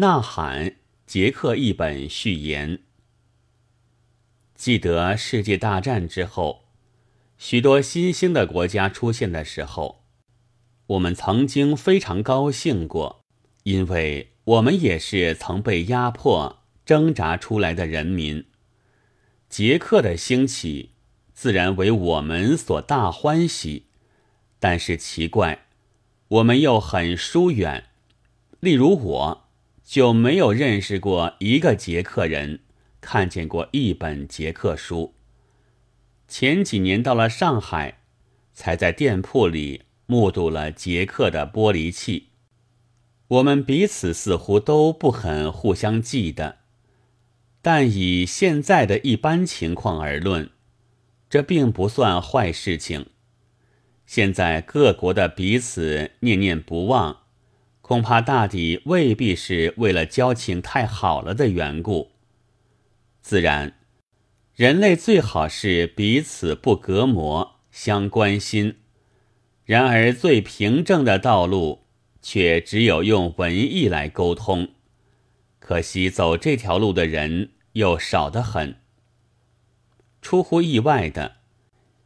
呐喊》捷克一本序言。记得世界大战之后，许多新兴的国家出现的时候，我们曾经非常高兴过，因为我们也是曾被压迫、挣扎出来的人民。捷克的兴起，自然为我们所大欢喜。但是奇怪，我们又很疏远。例如，我就没有认识过一个捷克人。看见过一本捷克书。前几年到了上海，才在店铺里目睹了捷克的玻璃器。我们彼此似乎都不很互相记得，但以现在的一般情况而论，这并不算坏事情。现在各国的彼此念念不忘，恐怕大抵未必是为了交情太好了的缘故。自然，人类最好是彼此不隔膜，相关心。然而，最平正的道路却只有用文艺来沟通。可惜，走这条路的人又少得很。出乎意外的，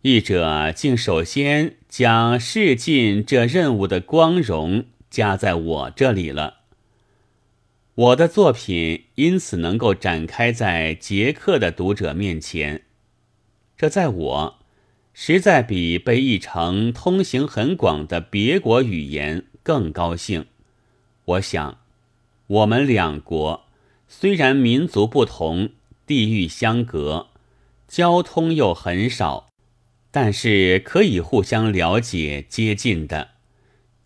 译者竟首先将试尽这任务的光荣加在我这里了。我的作品因此能够展开在捷克的读者面前，这在我实在比被译成通行很广的别国语言更高兴。我想，我们两国虽然民族不同、地域相隔、交通又很少，但是可以互相了解、接近的，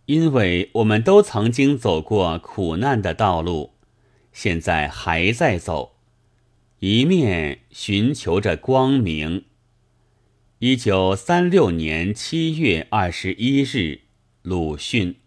因为我们都曾经走过苦难的道路。现在还在走，一面寻求着光明。一九三六年七月二十一日，鲁迅。